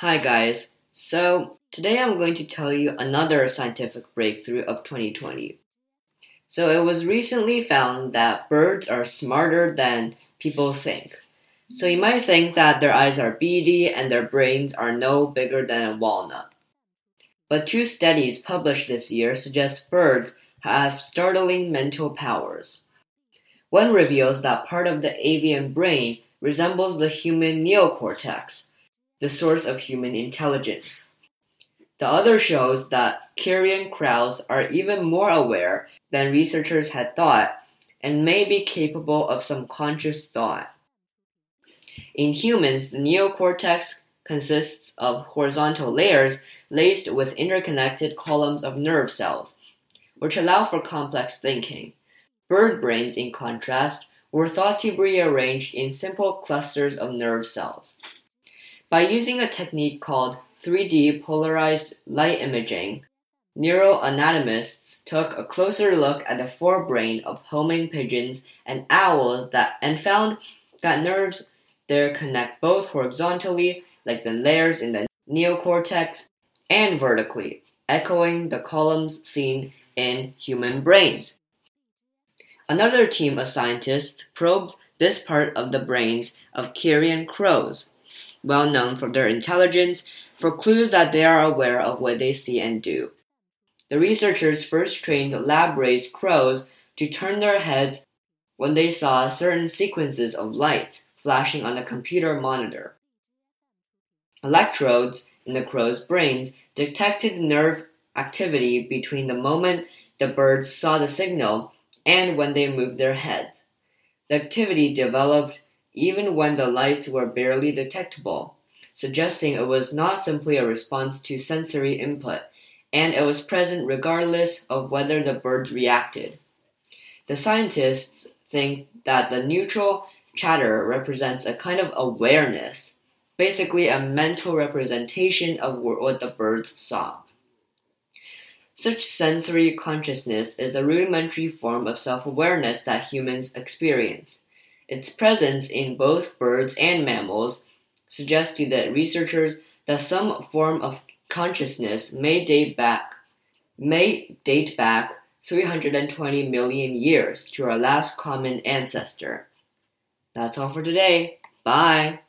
Hi, guys. So, today I'm going to tell you another scientific breakthrough of 2020. So, it was recently found that birds are smarter than people think. So, you might think that their eyes are beady and their brains are no bigger than a walnut. But two studies published this year suggest birds have startling mental powers. One reveals that part of the avian brain resembles the human neocortex the source of human intelligence. The other shows that carrion crows are even more aware than researchers had thought and may be capable of some conscious thought. In humans, the neocortex consists of horizontal layers laced with interconnected columns of nerve cells, which allow for complex thinking. Bird brains, in contrast, were thought to be arranged in simple clusters of nerve cells. By using a technique called 3D polarized light imaging, neuroanatomists took a closer look at the forebrain of homing pigeons and owls that, and found that nerves there connect both horizontally, like the layers in the neocortex, and vertically, echoing the columns seen in human brains. Another team of scientists probed this part of the brains of carrion crows well known for their intelligence, for clues that they are aware of what they see and do. The researchers first trained lab raised crows to turn their heads when they saw certain sequences of lights flashing on a computer monitor. Electrodes in the crow's brains detected nerve activity between the moment the birds saw the signal and when they moved their heads. The activity developed even when the lights were barely detectable, suggesting it was not simply a response to sensory input, and it was present regardless of whether the birds reacted. The scientists think that the neutral chatter represents a kind of awareness, basically a mental representation of what the birds saw. Such sensory consciousness is a rudimentary form of self awareness that humans experience. Its presence in both birds and mammals suggests to the researchers that some form of consciousness may date back may date back 320 million years to our last common ancestor. That's all for today. Bye.